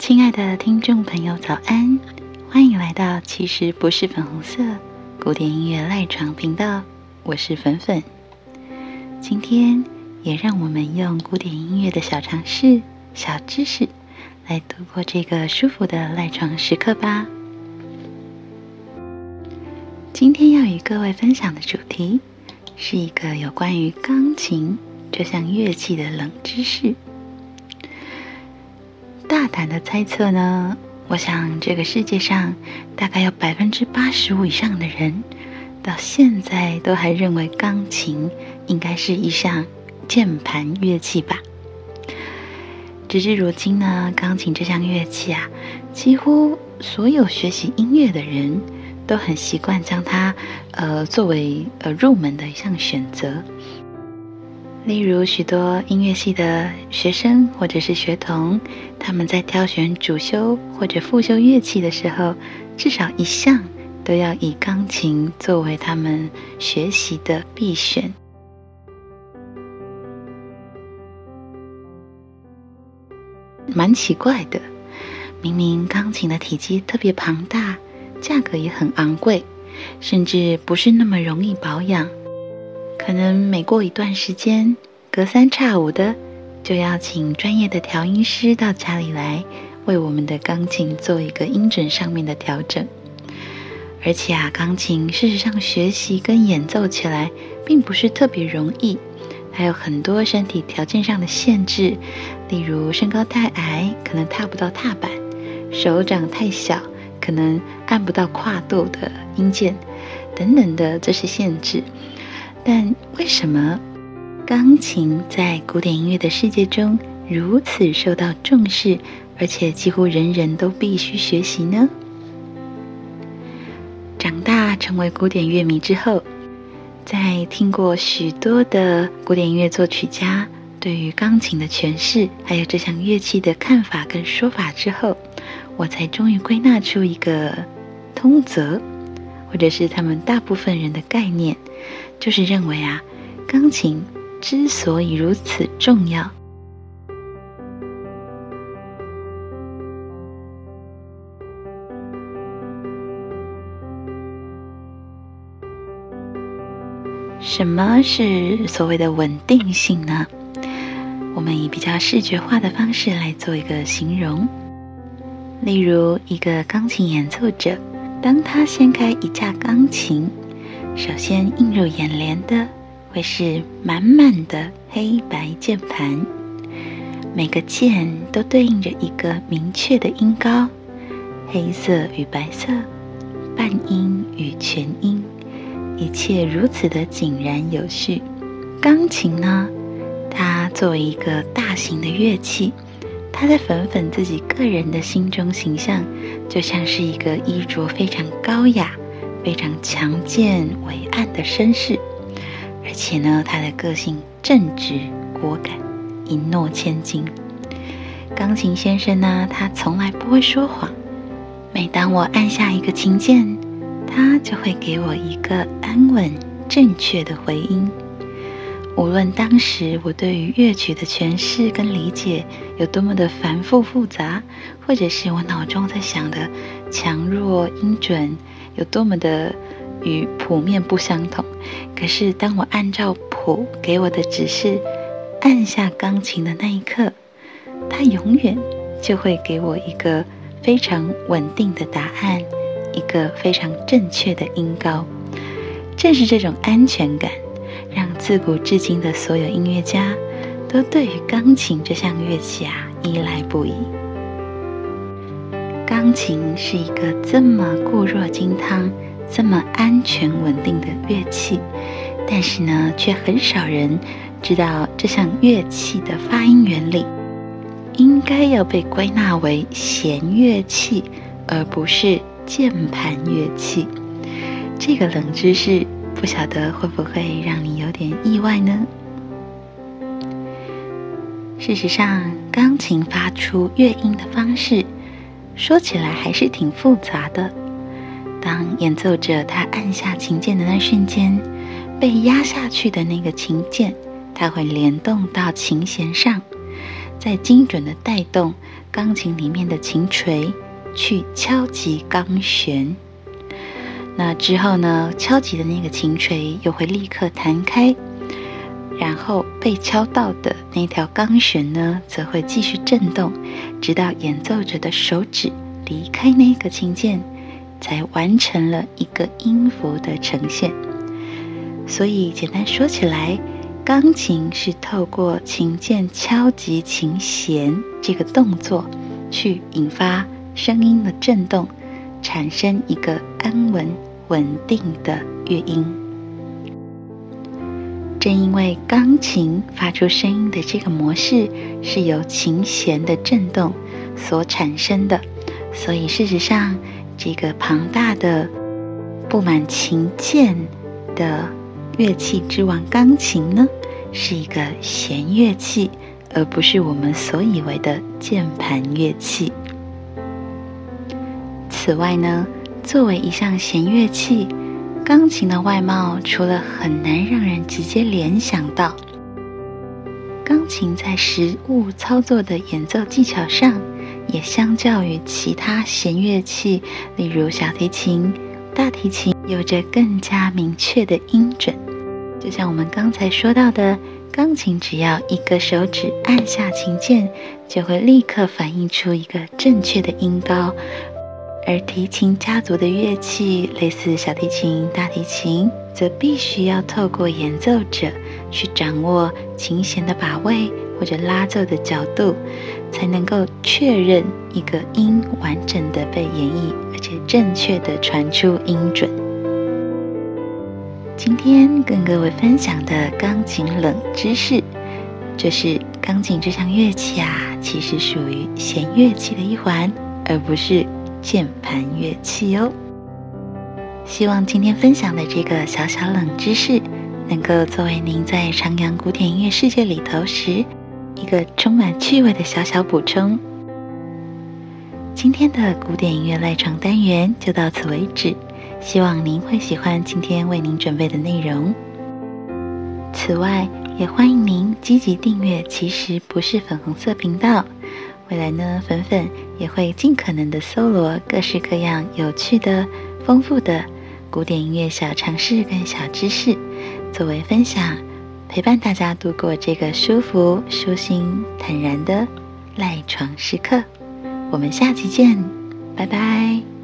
亲爱的听众朋友，早安！欢迎来到其实不是粉红色古典音乐赖床频道，我是粉粉。今天也让我们用古典音乐的小常识、小知识来度过这个舒服的赖床时刻吧。今天要与各位分享的主题是一个有关于钢琴这项乐器的冷知识。大胆的猜测呢，我想这个世界上大概有百分之八十五以上的人，到现在都还认为钢琴应该是一项键盘乐器吧。直至如今呢，钢琴这项乐器啊，几乎所有学习音乐的人都很习惯将它呃作为呃入门的一项选择。例如，许多音乐系的学生或者是学童，他们在挑选主修或者副修乐器的时候，至少一项都要以钢琴作为他们学习的必选。蛮奇怪的，明明钢琴的体积特别庞大，价格也很昂贵，甚至不是那么容易保养。可能每过一段时间，隔三差五的就要请专业的调音师到家里来，为我们的钢琴做一个音准上面的调整。而且啊，钢琴事实上学习跟演奏起来并不是特别容易，还有很多身体条件上的限制，例如身高太矮，可能踏不到踏板；手掌太小，可能按不到跨度的音键，等等的这些限制。但为什么钢琴在古典音乐的世界中如此受到重视，而且几乎人人都必须学习呢？长大成为古典乐迷之后，在听过许多的古典音乐作曲家对于钢琴的诠释，还有这项乐器的看法跟说法之后，我才终于归纳出一个通则，或者是他们大部分人的概念。就是认为啊，钢琴之所以如此重要，什么是所谓的稳定性呢？我们以比较视觉化的方式来做一个形容，例如一个钢琴演奏者，当他掀开一架钢琴。首先映入眼帘的会是满满的黑白键盘，每个键都对应着一个明确的音高，黑色与白色，半音与全音，一切如此的井然有序。钢琴呢，它作为一个大型的乐器，它在粉粉自己个人的心中形象，就像是一个衣着非常高雅。非常强健伟岸的绅士，而且呢，他的个性正直果敢，一诺千金。钢琴先生呢，他从来不会说谎。每当我按下一个琴键，他就会给我一个安稳正确的回音。无论当时我对于乐曲的诠释跟理解有多么的繁复复杂，或者是我脑中在想的强弱音准。有多么的与谱面不相同，可是当我按照谱给我的指示按下钢琴的那一刻，它永远就会给我一个非常稳定的答案，一个非常正确的音高。正是这种安全感，自古至今的所有音乐家都对于钢琴这项乐器啊依赖不已。钢琴是一个这么固若金汤、这么安全稳定的乐器，但是呢，却很少人知道这项乐器的发音原理，应该要被归纳为弦乐器，而不是键盘乐器。这个冷知识，不晓得会不会让你有点意外呢？事实上，钢琴发出乐音的方式。说起来还是挺复杂的。当演奏者他按下琴键的那瞬间，被压下去的那个琴键，它会联动到琴弦上，再精准的带动钢琴里面的琴锤去敲击钢弦。那之后呢，敲击的那个琴锤又会立刻弹开，然后被敲到的那条钢弦呢，则会继续震动，直到演奏者的手指离开那个琴键，才完成了一个音符的呈现。所以简单说起来，钢琴是透过琴键敲击琴弦这个动作，去引发声音的震动，产生一个安稳。稳定的乐音，正因为钢琴发出声音的这个模式是由琴弦的振动所产生的，所以事实上，这个庞大的布满琴键的乐器之王——钢琴呢，是一个弦乐器，而不是我们所以为的键盘乐器。此外呢？作为一项弦乐器，钢琴的外貌除了很难让人直接联想到，钢琴在实物操作的演奏技巧上，也相较于其他弦乐器，例如小提琴、大提琴，有着更加明确的音准。就像我们刚才说到的，钢琴只要一个手指按下琴键，就会立刻反映出一个正确的音高。而提琴家族的乐器，类似小提琴、大提琴，则必须要透过演奏者去掌握琴弦的把位或者拉奏的角度，才能够确认一个音完整的被演绎，而且正确的传出音准。今天跟各位分享的钢琴冷知识，就是钢琴这项乐器啊，其实属于弦乐器的一环，而不是。键盘乐器哦，希望今天分享的这个小小冷知识，能够作为您在徜徉古典音乐世界里头时一个充满趣味的小小补充。今天的古典音乐赖床单元就到此为止，希望您会喜欢今天为您准备的内容。此外，也欢迎您积极订阅，其实不是粉红色频道。未来呢，粉粉也会尽可能的搜罗各式各样有趣的、丰富的古典音乐小常识跟小知识，作为分享，陪伴大家度过这个舒服、舒心、坦然的赖床时刻。我们下期见，拜拜。